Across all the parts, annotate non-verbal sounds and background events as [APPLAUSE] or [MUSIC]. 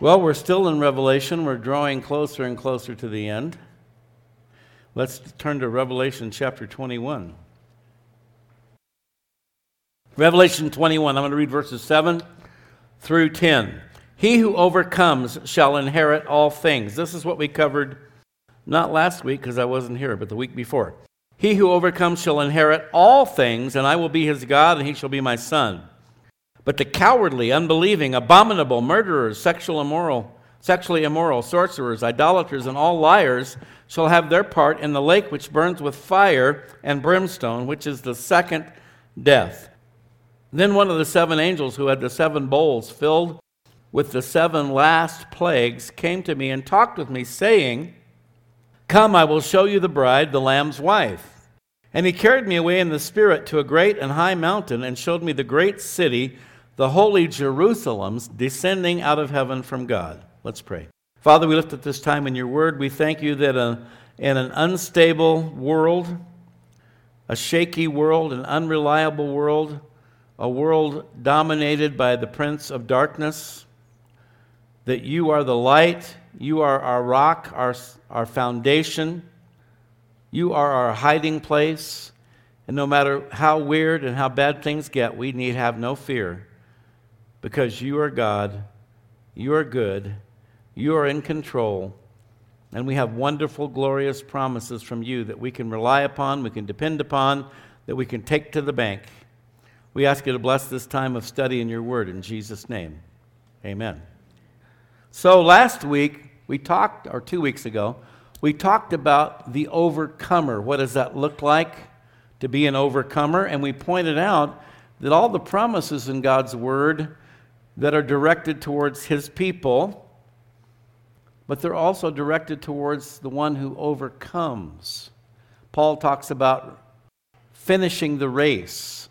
Well, we're still in Revelation. We're drawing closer and closer to the end. Let's turn to Revelation chapter 21. Revelation 21, I'm going to read verses 7 through 10. He who overcomes shall inherit all things. This is what we covered not last week because I wasn't here, but the week before. He who overcomes shall inherit all things, and I will be his God, and he shall be my son. But the cowardly, unbelieving, abominable, murderers, sexual immoral, sexually immoral, sorcerers, idolaters, and all liars shall have their part in the lake which burns with fire and brimstone, which is the second death. Then one of the seven angels who had the seven bowls filled with the seven last plagues came to me and talked with me, saying, Come, I will show you the bride, the Lamb's wife. And he carried me away in the Spirit to a great and high mountain and showed me the great city, the holy Jerusalem, descending out of heaven from God. Let's pray. Father, we lift at this time in your word. We thank you that uh, in an unstable world, a shaky world, an unreliable world, a world dominated by the prince of darkness, that you are the light, you are our rock, our, our foundation, you are our hiding place. And no matter how weird and how bad things get, we need have no fear because you are God, you are good, you are in control, and we have wonderful, glorious promises from you that we can rely upon, we can depend upon, that we can take to the bank. We ask you to bless this time of study in your word in Jesus' name. Amen. So last week, we talked, or two weeks ago, we talked about the overcomer. What does that look like to be an overcomer? And we pointed out that all the promises in God's word that are directed towards his people, but they're also directed towards the one who overcomes. Paul talks about finishing the race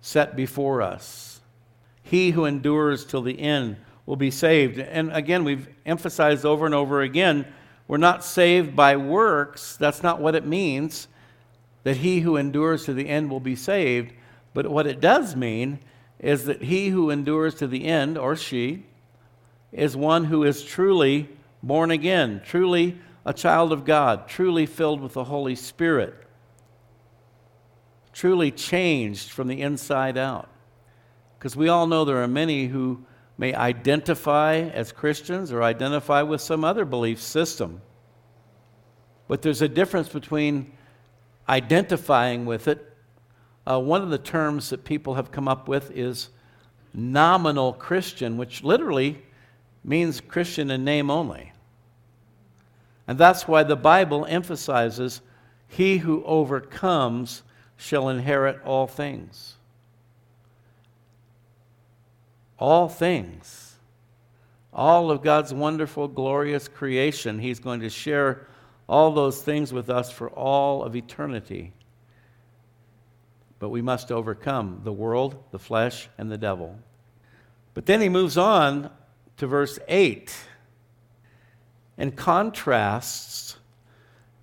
set before us. He who endures till the end will be saved. And again, we've emphasized over and over again we're not saved by works. That's not what it means, that he who endures to the end will be saved. But what it does mean is that he who endures to the end, or she, is one who is truly born again, truly a child of God, truly filled with the Holy Spirit, truly changed from the inside out. Because we all know there are many who may identify as Christians or identify with some other belief system. But there's a difference between identifying with it. Uh, one of the terms that people have come up with is nominal Christian, which literally means Christian in name only. And that's why the Bible emphasizes he who overcomes shall inherit all things all things, all of God's wonderful, glorious creation. He's going to share all those things with us for all of eternity. But we must overcome the world, the flesh, and the devil. But then he moves on to verse 8 and contrasts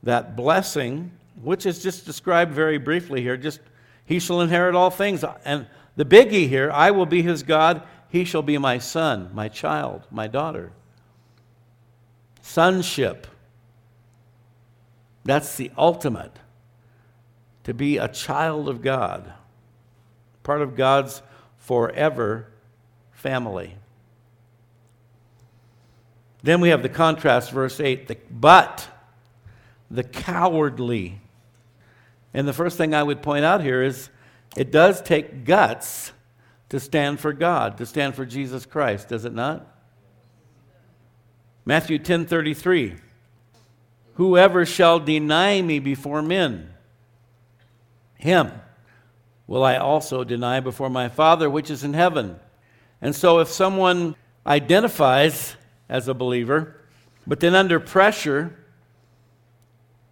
that blessing, which is just described very briefly here, just he shall inherit all things. And the biggie here, I will be his God, he shall be my son, my child, my daughter. Sonship. That's the ultimate. To be a child of God, part of God's forever family. Then we have the contrast, verse 8, the, but the cowardly. And the first thing I would point out here is it does take guts to stand for God, to stand for Jesus Christ, does it not? Matthew 10:33 Whoever shall deny me before men him will I also deny before my Father which is in heaven. And so if someone identifies as a believer but then under pressure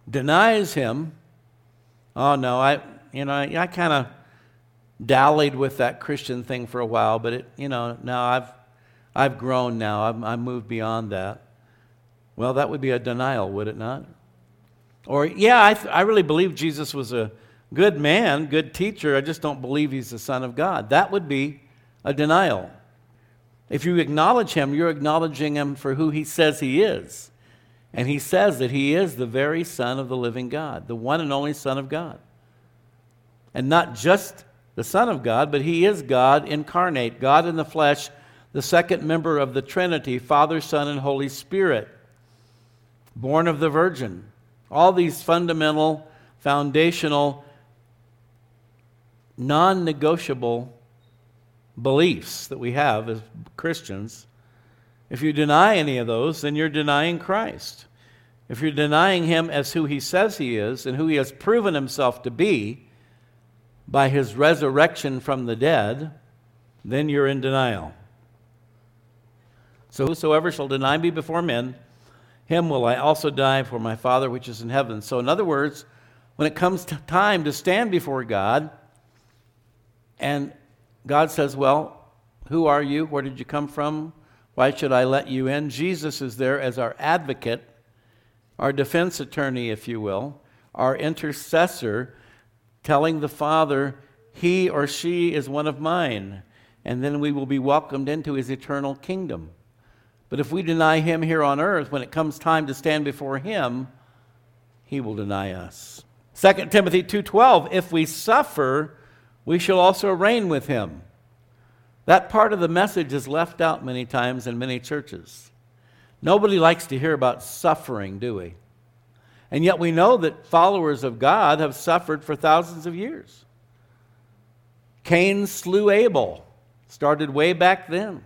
denies him, oh no, I you know, I, kind of dallied with that Christian thing for a while, but it, you know, now I've, I've grown now. I've, I've moved beyond that. Well, that would be a denial, would it not? Or, yeah, I, th- I really believe Jesus was a good man, good teacher. I just don't believe he's the Son of God. That would be a denial. If you acknowledge him, you're acknowledging him for who he says he is. And he says that he is the very Son of the living God, the one and only Son of God. And not just the Son of God, but he is God incarnate, God in the flesh, the second member of the Trinity, Father, Son, and Holy Spirit, born of the Virgin. All these fundamental, foundational, non negotiable beliefs that we have as Christians, if you deny any of those, then you're denying Christ. If you're denying him as who he says he is and who he has proven himself to be by his resurrection from the dead, then you're in denial. So whosoever shall deny me before men, him will I also die for my Father which is in heaven. So, in other words, when it comes time to stand before God, and God says, Well, who are you? Where did you come from? Why should I let you in? Jesus is there as our advocate, our defense attorney, if you will, our intercessor, telling the Father, He or she is one of mine. And then we will be welcomed into His eternal kingdom. But if we deny Him here on earth, when it comes time to stand before Him, He will deny us. 2 Timothy 2:12 If we suffer we shall also reign with him. That part of the message is left out many times in many churches. Nobody likes to hear about suffering, do we? And yet we know that followers of God have suffered for thousands of years. Cain slew Abel, started way back then.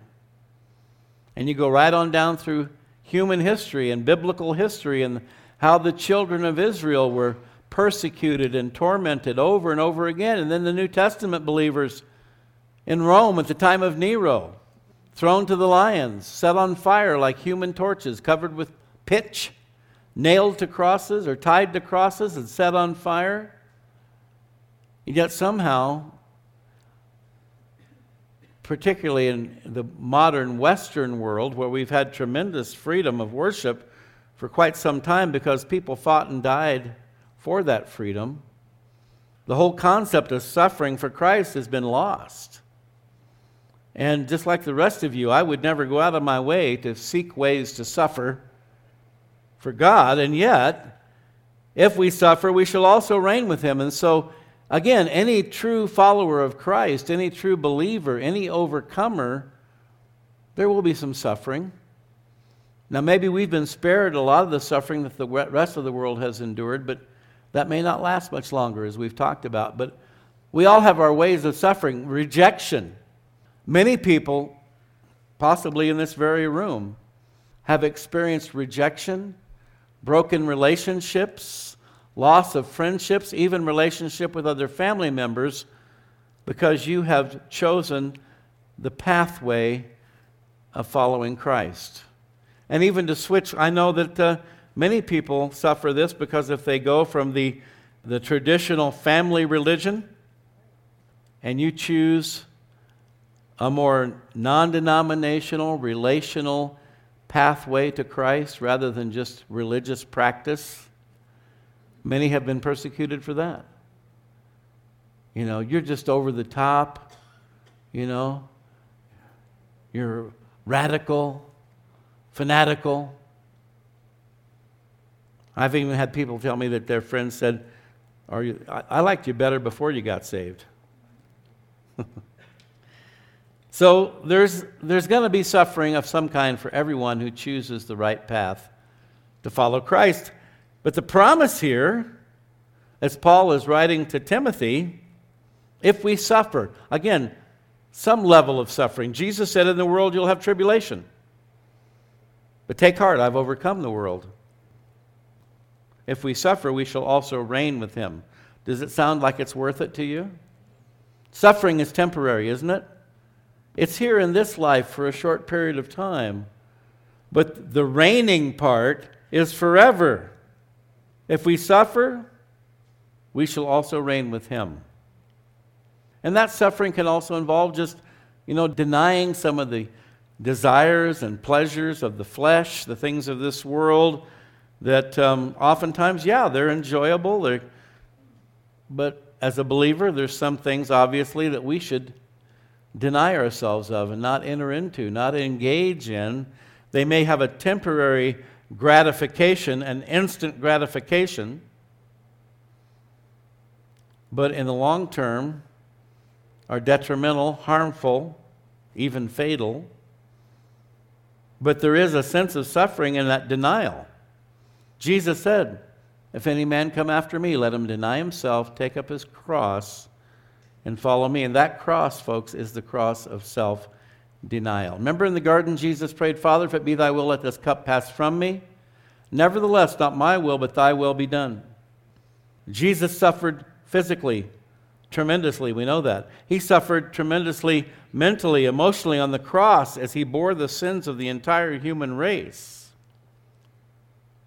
And you go right on down through human history and biblical history and how the children of Israel were persecuted and tormented over and over again. And then the New Testament believers in Rome at the time of Nero, thrown to the lions, set on fire like human torches, covered with pitch, nailed to crosses or tied to crosses and set on fire. And yet somehow, particularly in the modern Western world where we've had tremendous freedom of worship for quite some time because people fought and died for that freedom, the whole concept of suffering for Christ has been lost. And just like the rest of you, I would never go out of my way to seek ways to suffer for God, and yet, if we suffer, we shall also reign with Him. And so, again, any true follower of Christ, any true believer, any overcomer, there will be some suffering. Now, maybe we've been spared a lot of the suffering that the rest of the world has endured, but that may not last much longer, as we've talked about, but we all have our ways of suffering. Rejection. Many people, possibly in this very room, have experienced rejection, broken relationships, loss of friendships, even relationship with other family members, because you have chosen the pathway of following Christ. And even to switch, I know that. Uh, Many people suffer this because if they go from the, the traditional family religion and you choose a more non denominational, relational pathway to Christ rather than just religious practice, many have been persecuted for that. You know, you're just over the top, you know, you're radical, fanatical. I've even had people tell me that their friends said, Are you, I, I liked you better before you got saved. [LAUGHS] so there's, there's going to be suffering of some kind for everyone who chooses the right path to follow Christ. But the promise here, as Paul is writing to Timothy, if we suffer, again, some level of suffering. Jesus said, In the world you'll have tribulation. But take heart, I've overcome the world. If we suffer, we shall also reign with him. Does it sound like it's worth it to you? Suffering is temporary, isn't it? It's here in this life for a short period of time. But the reigning part is forever. If we suffer, we shall also reign with him. And that suffering can also involve just, you know, denying some of the desires and pleasures of the flesh, the things of this world, that um, oftentimes, yeah, they're enjoyable, they're, but as a believer, there's some things obviously that we should deny ourselves of and not enter into, not engage in. They may have a temporary gratification, an instant gratification, but in the long term are detrimental, harmful, even fatal. But there is a sense of suffering in that denial. Jesus said, If any man come after me, let him deny himself, take up his cross, and follow me. And that cross, folks, is the cross of self denial. Remember in the garden, Jesus prayed, Father, if it be thy will, let this cup pass from me. Nevertheless, not my will, but thy will be done. Jesus suffered physically, tremendously. We know that. He suffered tremendously mentally, emotionally on the cross as he bore the sins of the entire human race.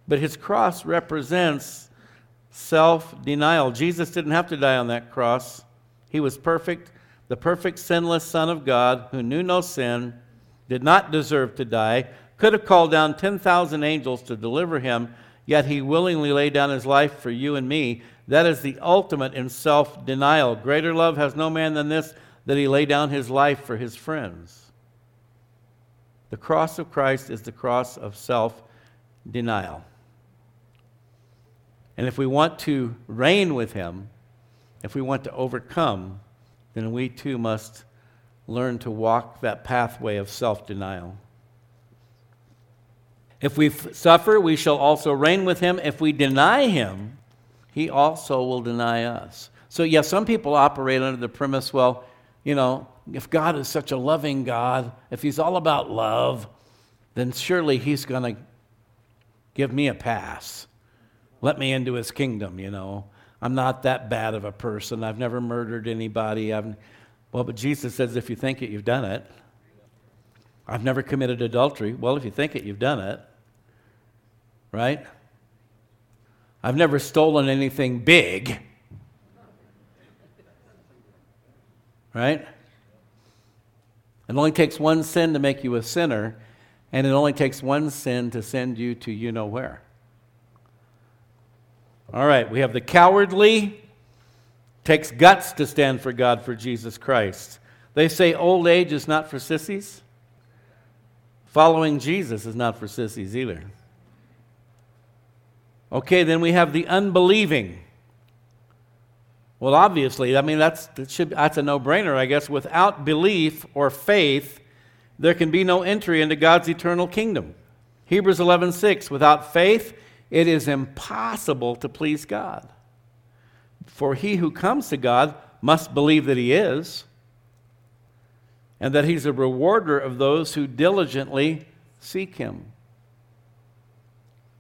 But his cross represents self denial. Jesus didn't have to die on that cross. He was perfect, the perfect sinless Son of God who knew no sin, did not deserve to die, could have called down 10,000 angels to deliver him, yet he willingly laid down his life for you and me that is the ultimate in self denial. Greater love has no man than this, that he lay down his life for his friends. The cross of Christ is the cross of self denial. And if we want to reign with him, if we want to overcome, then we too must learn to walk that pathway of self denial. If we f- suffer, we shall also reign with him. If we deny him, he also will deny us. So, yes, yeah, some people operate under the premise well, you know, if God is such a loving God, if He's all about love, then surely He's going to give me a pass. Let me into His kingdom, you know. I'm not that bad of a person. I've never murdered anybody. I've, well, but Jesus says, if you think it, you've done it. I've never committed adultery. Well, if you think it, you've done it. Right? I've never stolen anything big. Right? It only takes one sin to make you a sinner, and it only takes one sin to send you to you know where. All right, we have the cowardly. Takes guts to stand for God for Jesus Christ. They say old age is not for sissies. Following Jesus is not for sissies either. Okay, then we have the unbelieving. Well, obviously, I mean, that's, that should, that's a no brainer, I guess. Without belief or faith, there can be no entry into God's eternal kingdom. Hebrews 11 6, without faith, it is impossible to please God. For he who comes to God must believe that he is, and that he's a rewarder of those who diligently seek him.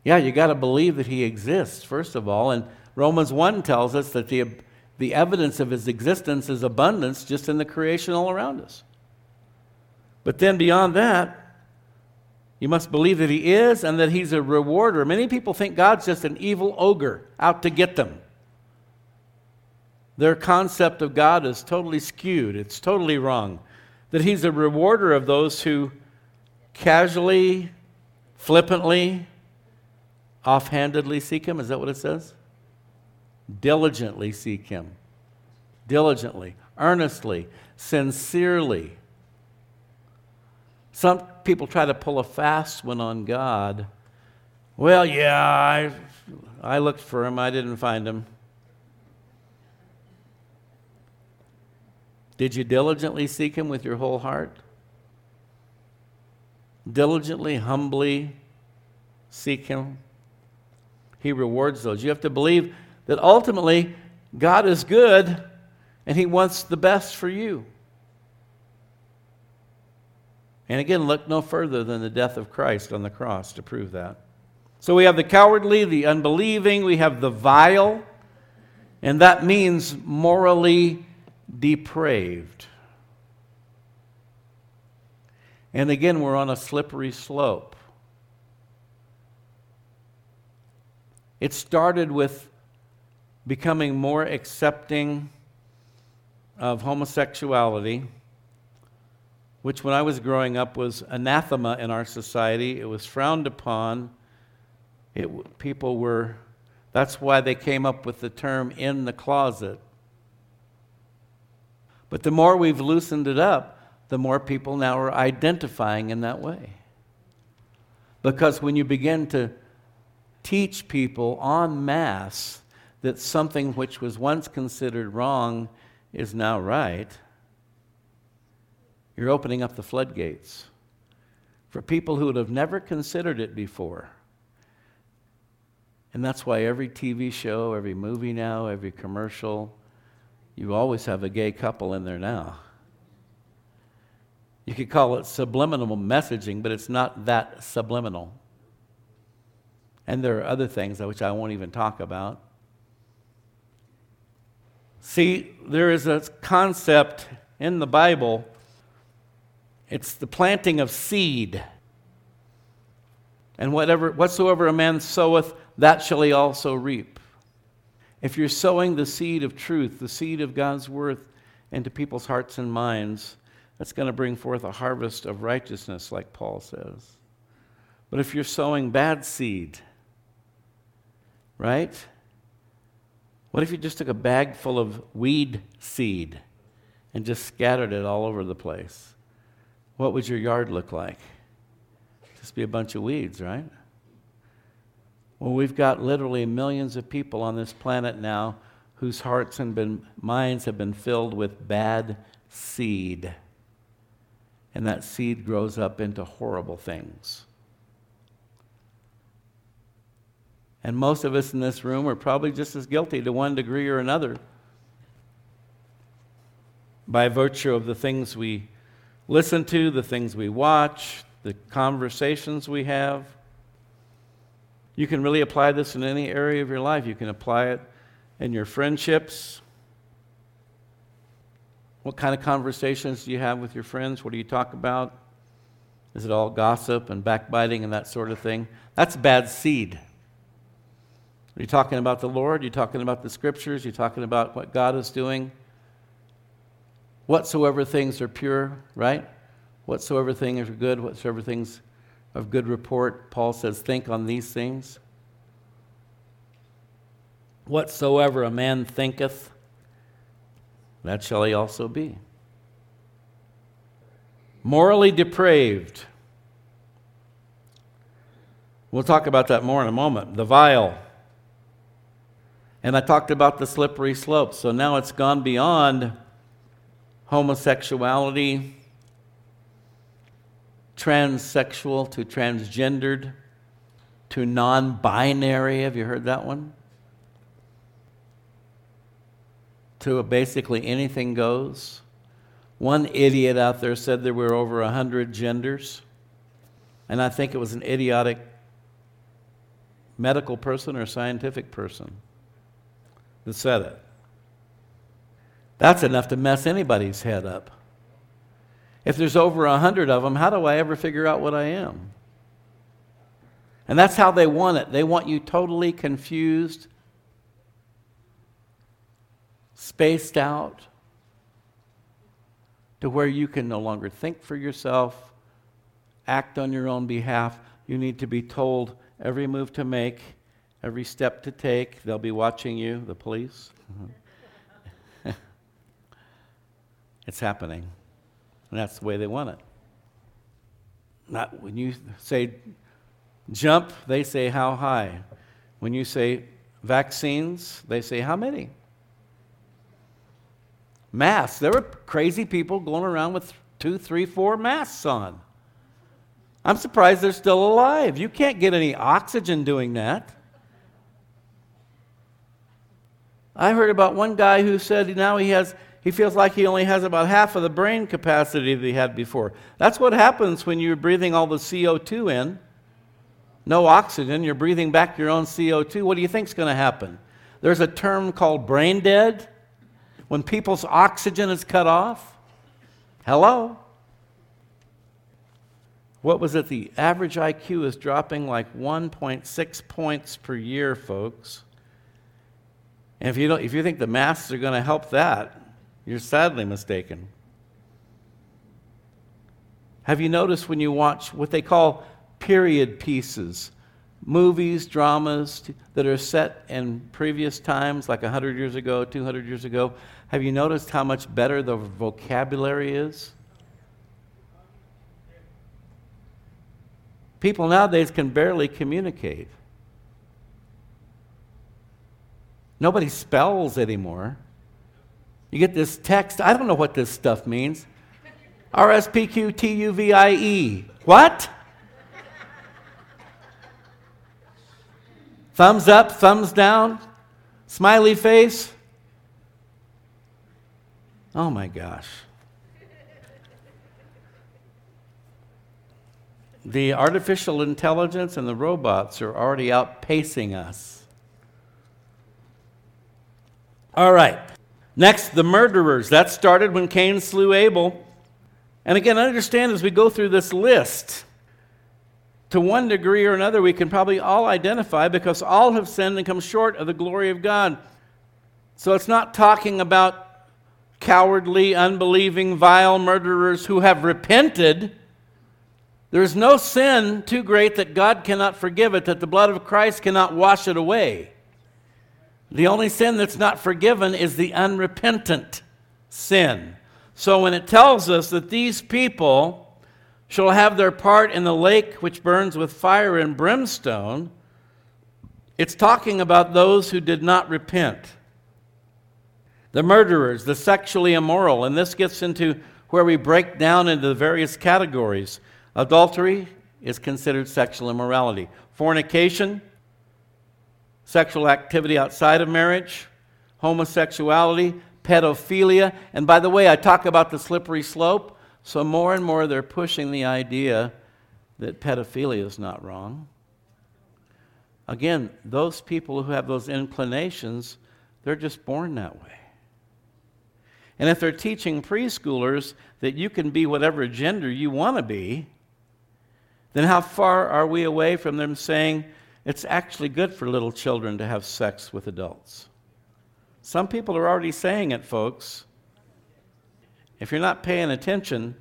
Yeah, you got to believe that he exists, first of all. And Romans 1 tells us that the, the evidence of his existence is abundance just in the creation all around us. But then beyond that, you must believe that he is and that he's a rewarder. Many people think God's just an evil ogre out to get them. Their concept of God is totally skewed, it's totally wrong. That he's a rewarder of those who casually, flippantly, offhandedly seek him? Is that what it says? Diligently seek him. Diligently, earnestly, sincerely. Some people try to pull a fast one on God. Well, yeah, I, I looked for him, I didn't find him. Did you diligently seek him with your whole heart? Diligently, humbly seek him? He rewards those. You have to believe that ultimately God is good and He wants the best for you. And again, look no further than the death of Christ on the cross to prove that. So we have the cowardly, the unbelieving, we have the vile, and that means morally depraved. And again, we're on a slippery slope. It started with becoming more accepting of homosexuality, which when I was growing up was anathema in our society. It was frowned upon. It, people were, that's why they came up with the term in the closet. But the more we've loosened it up, the more people now are identifying in that way. Because when you begin to teach people en masse that something which was once considered wrong is now right, you're opening up the floodgates for people who would have never considered it before. And that's why every TV show, every movie now, every commercial, you always have a gay couple in there now. You could call it subliminal messaging, but it's not that subliminal. And there are other things which I won't even talk about. See, there is a concept in the Bible, it's the planting of seed. And whatever, whatsoever a man soweth, that shall he also reap. If you're sowing the seed of truth, the seed of God's worth into people's hearts and minds, that's going to bring forth a harvest of righteousness, like Paul says. But if you're sowing bad seed, right? What if you just took a bag full of weed seed and just scattered it all over the place? What would your yard look like? Just be a bunch of weeds, right? Well, we've got literally millions of people on this planet now whose hearts and minds have been filled with bad seed. And that seed grows up into horrible things. And most of us in this room are probably just as guilty to one degree or another by virtue of the things we listen to, the things we watch, the conversations we have. You can really apply this in any area of your life. You can apply it in your friendships. What kind of conversations do you have with your friends? What do you talk about? Is it all gossip and backbiting and that sort of thing? That's bad seed. Are you talking about the Lord? Are you talking about the scriptures? Are you talking about what God is doing? Whatsoever things are pure, right? Whatsoever things are good, whatsoever things of good report. Paul says, Think on these things. Whatsoever a man thinketh, that shall he also be. Morally depraved. We'll talk about that more in a moment. The vile. And I talked about the slippery slope. So now it's gone beyond homosexuality transsexual to transgendered to non binary. Have you heard that one? To basically anything goes. One idiot out there said there were over 100 genders, and I think it was an idiotic medical person or scientific person that said it. That's enough to mess anybody's head up. If there's over a hundred of them, how do I ever figure out what I am? And that's how they want it. They want you totally confused, spaced out, to where you can no longer think for yourself, act on your own behalf. You need to be told every move to make, every step to take. They'll be watching you, the police. Mm-hmm. It's happening. And that's the way they want it. Not when you say jump, they say how high. When you say vaccines, they say how many. Masks. There were crazy people going around with two, three, four masks on. I'm surprised they're still alive. You can't get any oxygen doing that. I heard about one guy who said now he has he feels like he only has about half of the brain capacity that he had before. That's what happens when you're breathing all the CO2 in. No oxygen, you're breathing back your own CO2. What do you think is going to happen? There's a term called brain dead when people's oxygen is cut off. Hello? What was it? The average IQ is dropping like 1.6 points per year, folks. And if you, don't, if you think the masks are going to help that, you're sadly mistaken. Have you noticed when you watch what they call period pieces? Movies, dramas that are set in previous times, like 100 years ago, 200 years ago. Have you noticed how much better the vocabulary is? People nowadays can barely communicate. Nobody spells anymore. You get this text, I don't know what this stuff means. R S P Q T U V I E. What? thumbs up, thumbs down, smiley face. Oh my gosh. The artificial intelligence and the robots are already outpacing us. All right. Next, the murderers. That started when Cain slew Abel. And again, understand as we go through this list, to one degree or another, we can probably all identify because all have sinned and come short of the glory of God. So it's not talking about cowardly, unbelieving, vile murderers who have repented. There is no sin too great that God cannot forgive it, that the blood of Christ cannot wash it away. The only sin that's not forgiven is the unrepentant sin. So when it tells us that these people shall have their part in the lake which burns with fire and brimstone, it's talking about those who did not repent. The murderers, the sexually immoral, and this gets into where we break down into the various categories. Adultery is considered sexual immorality. Fornication, sexual activity outside of marriage, homosexuality, pedophilia. And by the way, I talk about the slippery slope, so more and more they're pushing the idea that pedophilia is not wrong. Again, those people who have those inclinations, they're just born that way. And if they're teaching preschoolers that you can be whatever gender you want to be, then how far are we away from them saying, it's actually good for little children to have sex with adults. Some people are already saying it, folks. If you're not paying attention,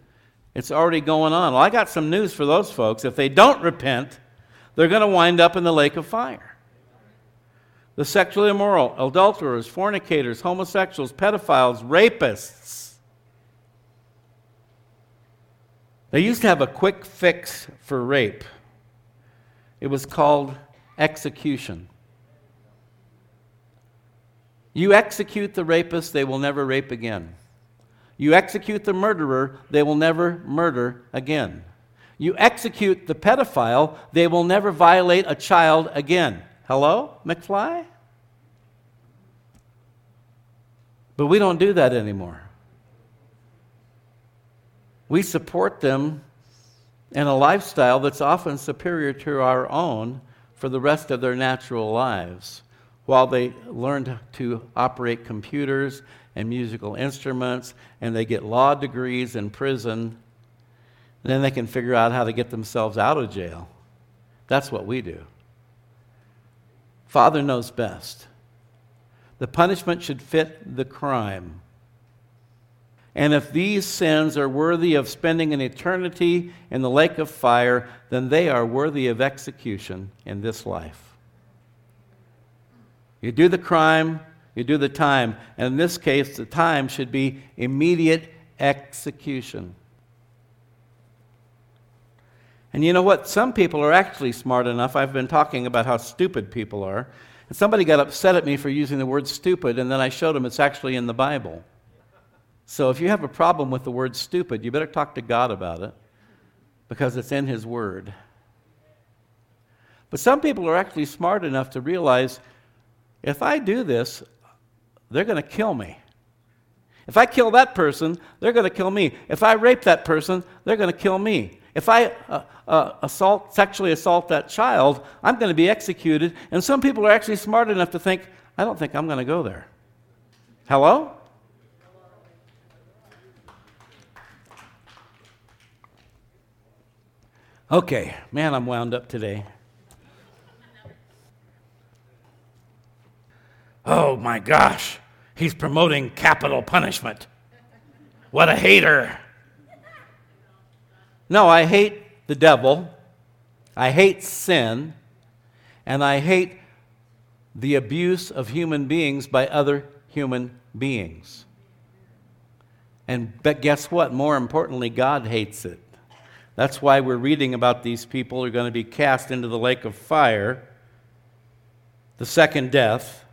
it's already going on. Well, I got some news for those folks. If they don't repent, they're going to wind up in the lake of fire. The sexually immoral, adulterers, fornicators, homosexuals, pedophiles, rapists. They used to have a quick fix for rape. It was called execution. You execute the rapist, they will never rape again. You execute the murderer, they will never murder again. You execute the pedophile, they will never violate a child again. Hello, McFly? But we don't do that anymore. We support them in a lifestyle that's often superior to our own for the rest of their natural lives while they learn to operate computers and musical instruments and they get law degrees in prison. Then they can figure out how to get themselves out of jail. That's what we do. Father knows best. The punishment should fit the crime. And if these sins are worthy of spending an eternity in the lake of fire, then they are worthy of execution in this life. You do the crime, you do the time. And in this case, the time should be immediate execution. And you know what? Some people are actually smart enough. I've been talking about how stupid people are. And somebody got upset at me for using the word stupid, and then I showed them it's actually in the Bible. So if you have a problem with the word stupid, you better talk to God about it because it's in His Word. But some people are actually smart enough to realize if I do this, they're going to kill me. If I kill that person, they're going to kill me. If I rape that person, they're going to kill me. If I uh, uh, assault, sexually assault that child, I'm going to be executed. And some people are actually smart enough to think, I don't think I'm going to go there. Hello? Okay, man, I'm wound up today. Oh my gosh, he's promoting capital punishment. What a hater. No, I hate the devil, I hate sin, and I hate the abuse of human beings by other human beings. And but guess what? More importantly, God hates it. That's why we're reading about these people who are going to be cast into the lake of fire, the second death.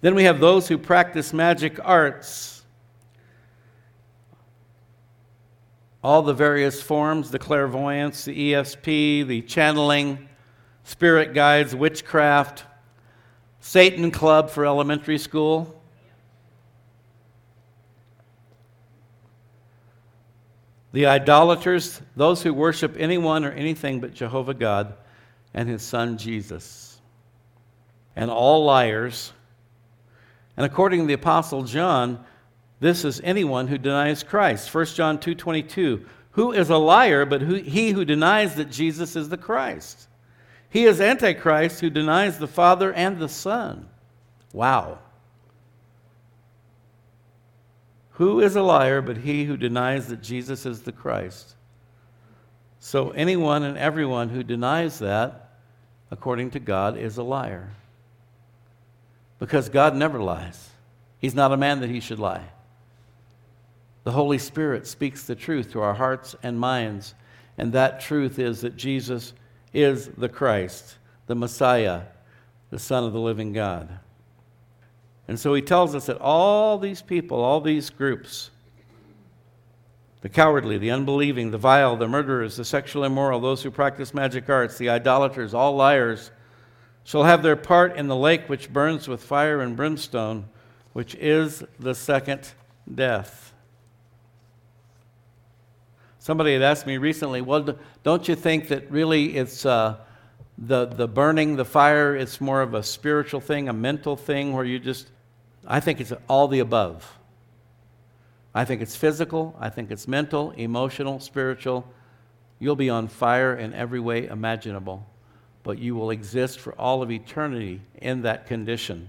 Then we have those who practice magic arts. All the various forms the clairvoyance, the ESP, the channeling, spirit guides, witchcraft, Satan Club for elementary school. The idolaters, those who worship anyone or anything but Jehovah God and his son Jesus. And all liars. And according to the apostle John, this is anyone who denies Christ. 1 John 2:22. Who is a liar but who, he who denies that Jesus is the Christ? He is antichrist who denies the Father and the Son. Wow. Who is a liar but he who denies that Jesus is the Christ? So, anyone and everyone who denies that, according to God, is a liar. Because God never lies. He's not a man that he should lie. The Holy Spirit speaks the truth to our hearts and minds, and that truth is that Jesus is the Christ, the Messiah, the Son of the living God. And so he tells us that all these people, all these groups, the cowardly, the unbelieving, the vile, the murderers, the sexually immoral, those who practice magic arts, the idolaters, all liars, shall have their part in the lake which burns with fire and brimstone, which is the second death. Somebody had asked me recently, well, don't you think that really it's uh, the, the burning, the fire, it's more of a spiritual thing, a mental thing where you just I think it's all the above. I think it's physical, I think it's mental, emotional, spiritual. You'll be on fire in every way imaginable, but you will exist for all of eternity in that condition.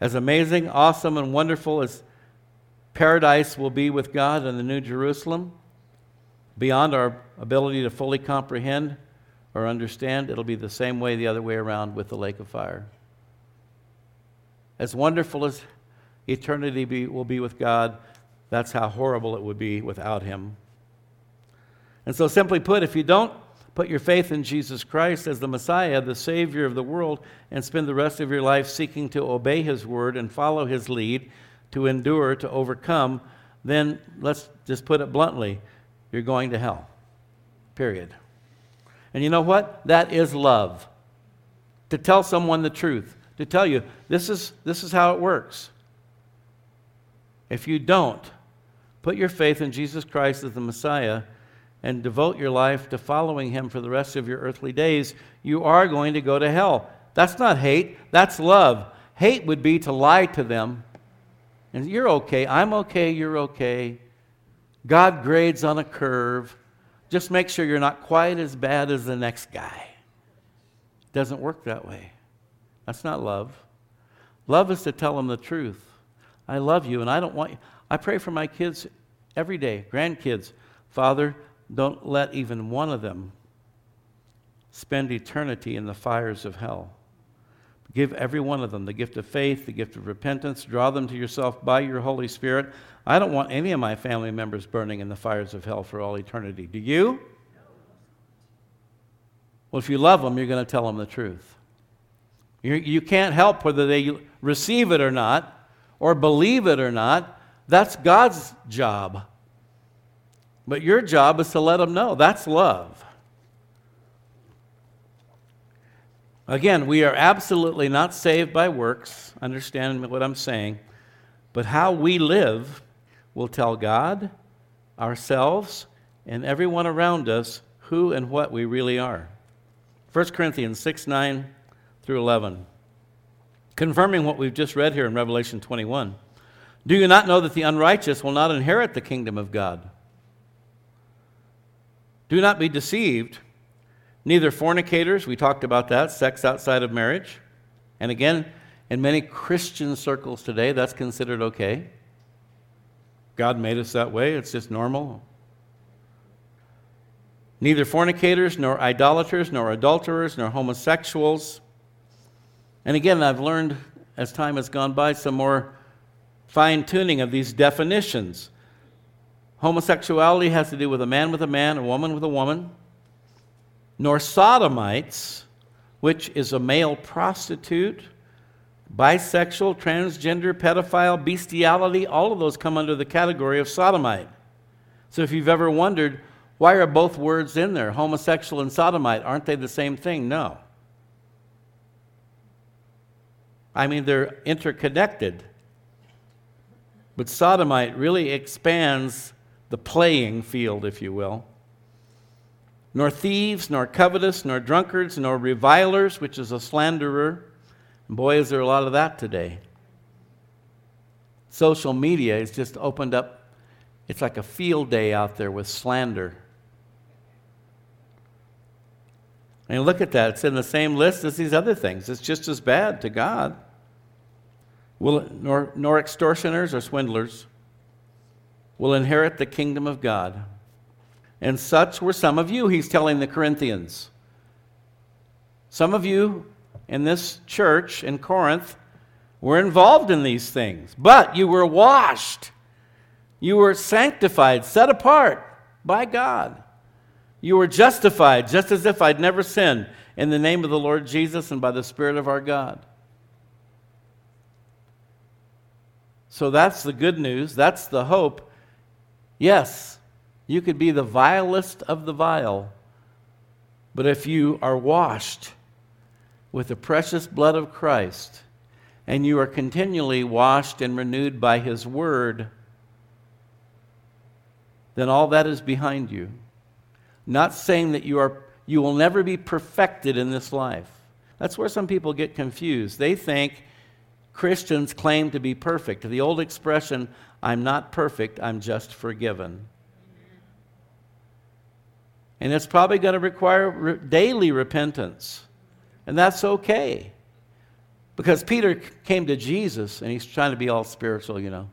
As amazing, awesome, and wonderful as paradise will be with God in the New Jerusalem, beyond our ability to fully comprehend or understand, it'll be the same way the other way around with the lake of fire. As wonderful as eternity be, will be with God, that's how horrible it would be without Him. And so, simply put, if you don't put your faith in Jesus Christ as the Messiah, the Savior of the world, and spend the rest of your life seeking to obey His word and follow His lead, to endure, to overcome, then let's just put it bluntly you're going to hell. Period. And you know what? That is love. To tell someone the truth to tell you this is, this is how it works. If you don't, put your faith in Jesus Christ as the Messiah and devote your life to following him for the rest of your earthly days, you are going to go to hell. That's not hate, that's love. Hate would be to lie to them. And you're okay, I'm okay, you're okay. God grades on a curve. Just make sure you're not quite as bad as the next guy. Doesn't work that way. That's not love. Love is to tell them the truth. I love you, and I don't want you. I pray for my kids every day, grandkids. Father, don't let even one of them spend eternity in the fires of hell. Give every one of them the gift of faith, the gift of repentance. Draw them to yourself by your Holy Spirit. I don't want any of my family members burning in the fires of hell for all eternity. Do you? Well, if you love them, you're going to tell them the truth. You, you can't help whether they receive it or not, or believe it or not. That's God's job. But your job is to let them know. That's love. Again, we are absolutely not saved by works. Understand what I'm saying. But how we live will tell God, ourselves, and everyone around us who and what we really are. 1 Corinthians 6 9 through 11. Confirming what we've just read here in Revelation 21. Do you not know that the unrighteous will not inherit the kingdom of God? Do not be deceived. Neither fornicators, we talked about that, sex outside of marriage. And again, in many Christian circles today, that's considered okay. God made us that way, it's just normal. Neither fornicators, nor idolaters, nor adulterers, nor homosexuals and again, I've learned as time has gone by some more fine tuning of these definitions. Homosexuality has to do with a man with a man, a woman with a woman. Nor sodomites, which is a male prostitute, bisexual, transgender, pedophile, bestiality, all of those come under the category of sodomite. So if you've ever wondered, why are both words in there, homosexual and sodomite? Aren't they the same thing? No. I mean, they're interconnected. But sodomite really expands the playing field, if you will. Nor thieves, nor covetous, nor drunkards, nor revilers, which is a slanderer. And boy, is there a lot of that today. Social media has just opened up, it's like a field day out there with slander. And look at that, it's in the same list as these other things. It's just as bad to God. Will, nor, nor extortioners or swindlers will inherit the kingdom of God. And such were some of you, he's telling the Corinthians. Some of you in this church in Corinth were involved in these things, but you were washed. You were sanctified, set apart by God. You were justified, just as if I'd never sinned, in the name of the Lord Jesus and by the Spirit of our God. So that's the good news. That's the hope. Yes, you could be the vilest of the vile, but if you are washed with the precious blood of Christ and you are continually washed and renewed by His Word, then all that is behind you. Not saying that you, are, you will never be perfected in this life. That's where some people get confused. They think Christians claim to be perfect. The old expression, I'm not perfect, I'm just forgiven. And it's probably going to require re- daily repentance. And that's okay. Because Peter came to Jesus and he's trying to be all spiritual, you know.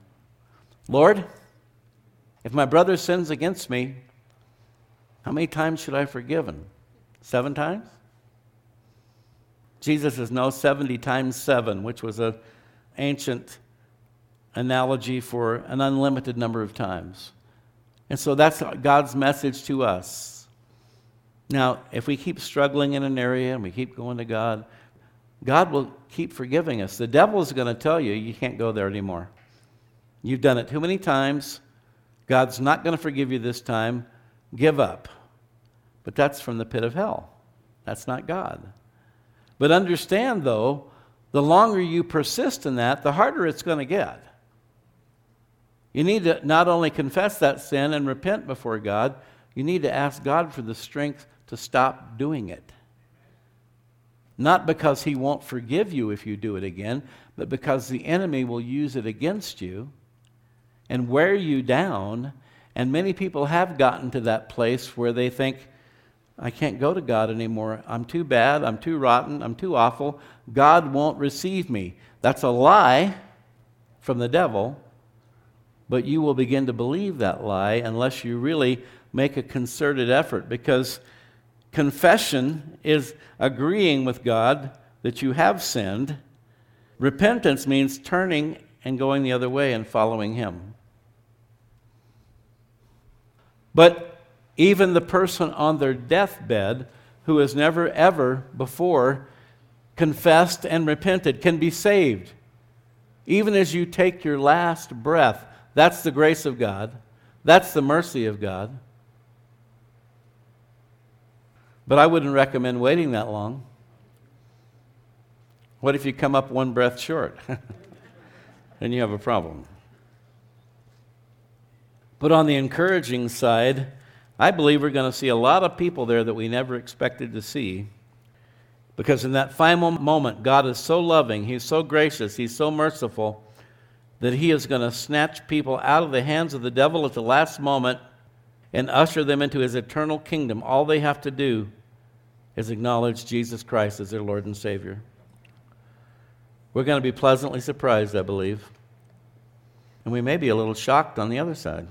Lord, if my brother sins against me, how many times should I forgive him? Seven times? Jesus is no 70 times seven, which was an ancient analogy for an unlimited number of times. And so that's God's message to us. Now, if we keep struggling in an area and we keep going to God, God will keep forgiving us. The devil is going to tell you you can't go there anymore. You've done it too many times. God's not going to forgive you this time. Give up. But that's from the pit of hell. That's not God. But understand, though, the longer you persist in that, the harder it's going to get. You need to not only confess that sin and repent before God, you need to ask God for the strength to stop doing it. Not because he won't forgive you if you do it again, but because the enemy will use it against you and wear you down. And many people have gotten to that place where they think, I can't go to God anymore. I'm too bad. I'm too rotten. I'm too awful. God won't receive me. That's a lie from the devil, but you will begin to believe that lie unless you really make a concerted effort because Confession is agreeing with God that you have sinned. Repentance means turning and going the other way and following Him. But even the person on their deathbed who has never ever before confessed and repented can be saved. Even as you take your last breath, that's the grace of God, that's the mercy of God. But I wouldn't recommend waiting that long. What if you come up one breath short? [LAUGHS] then you have a problem. But on the encouraging side, I believe we're going to see a lot of people there that we never expected to see. Because in that final moment, God is so loving, He's so gracious, He's so merciful, that He is going to snatch people out of the hands of the devil at the last moment and usher them into his eternal kingdom. All they have to do is acknowledge Jesus Christ as their Lord and Savior. We're going to be pleasantly surprised, I believe. And we may be a little shocked on the other side.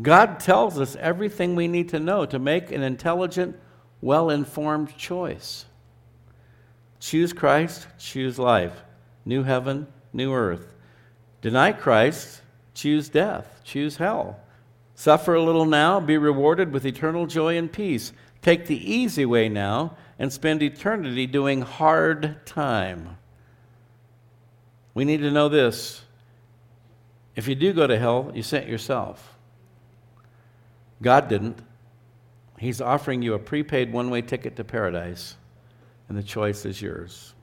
God tells us everything we need to know to make an intelligent, well informed choice. Choose Christ, choose life. New heaven, new earth. Deny Christ, choose death, choose hell. Suffer a little now, be rewarded with eternal joy and peace. Take the easy way now and spend eternity doing hard time. We need to know this. If you do go to hell, you sent yourself. God didn't. He's offering you a prepaid one way ticket to paradise, and the choice is yours.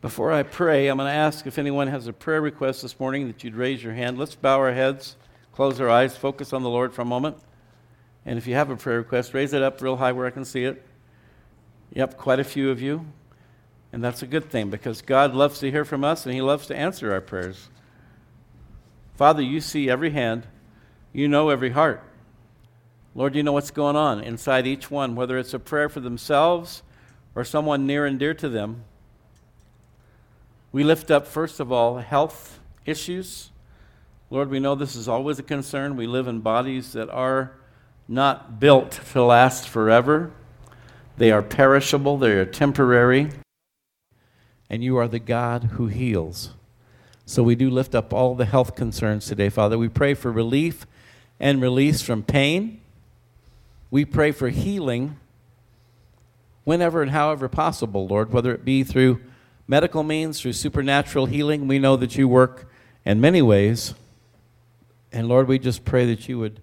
Before I pray, I'm going to ask if anyone has a prayer request this morning that you'd raise your hand. Let's bow our heads, close our eyes, focus on the Lord for a moment. And if you have a prayer request, raise it up real high where I can see it. Yep, quite a few of you. And that's a good thing because God loves to hear from us and He loves to answer our prayers. Father, you see every hand, you know every heart. Lord, you know what's going on inside each one, whether it's a prayer for themselves or someone near and dear to them. We lift up, first of all, health issues. Lord, we know this is always a concern. We live in bodies that are not built to last forever, they are perishable, they are temporary. And you are the God who heals. So we do lift up all the health concerns today, Father. We pray for relief and release from pain. We pray for healing whenever and however possible, Lord, whether it be through medical means, through supernatural healing. We know that you work in many ways. And Lord, we just pray that you would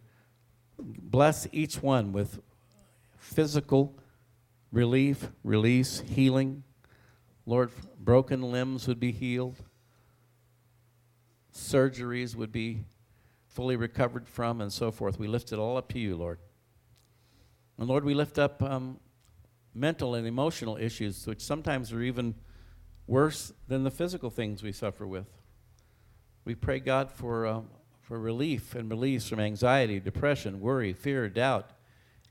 bless each one with physical relief, release, healing. Lord, broken limbs would be healed, surgeries would be fully recovered from, and so forth. We lift it all up to you, Lord. And Lord, we lift up um, mental and emotional issues, which sometimes are even worse than the physical things we suffer with. We pray, God, for, uh, for relief and release from anxiety, depression, worry, fear, doubt,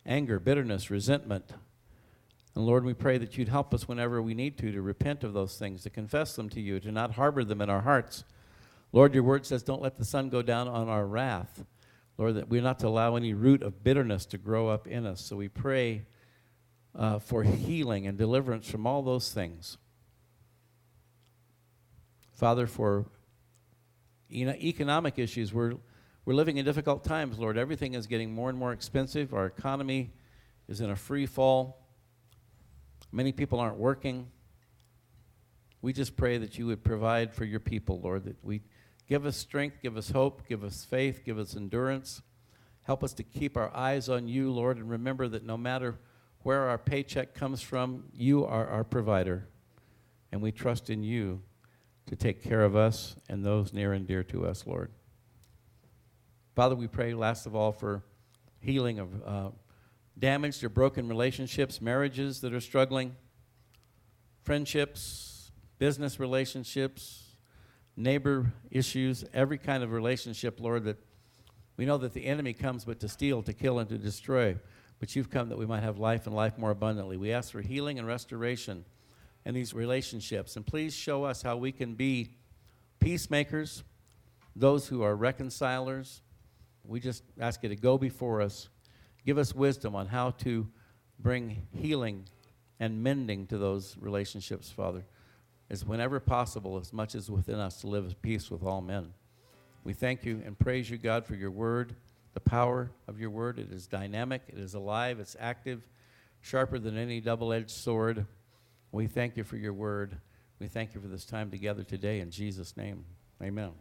anger, bitterness, resentment. And Lord, we pray that you'd help us whenever we need to to repent of those things, to confess them to you, to not harbor them in our hearts. Lord, your word says, don't let the sun go down on our wrath. Lord, that we're not to allow any root of bitterness to grow up in us. So we pray uh, for healing and deliverance from all those things. Father, for you know, economic issues, we're, we're living in difficult times, Lord. Everything is getting more and more expensive. Our economy is in a free fall. Many people aren't working. We just pray that you would provide for your people, Lord, that we give us strength, give us hope, give us faith, give us endurance. Help us to keep our eyes on you, Lord, and remember that no matter where our paycheck comes from, you are our provider. And we trust in you to take care of us and those near and dear to us, Lord. Father, we pray last of all for healing of uh, damaged or broken relationships, marriages that are struggling, friendships, business relationships, neighbor issues, every kind of relationship, Lord, that we know that the enemy comes but to steal, to kill, and to destroy. But you've come that we might have life and life more abundantly. We ask for healing and restoration in these relationships. And please show us how we can be peacemakers, those who are reconcilers. We just ask you to go before us. Give us wisdom on how to bring healing and mending to those relationships, Father, as whenever possible, as much as within us, to live at peace with all men. We thank you and praise you, God, for your word, the power of your word. It is dynamic, it is alive, it's active, sharper than any double edged sword. We thank you for your word. We thank you for this time together today. In Jesus' name, amen.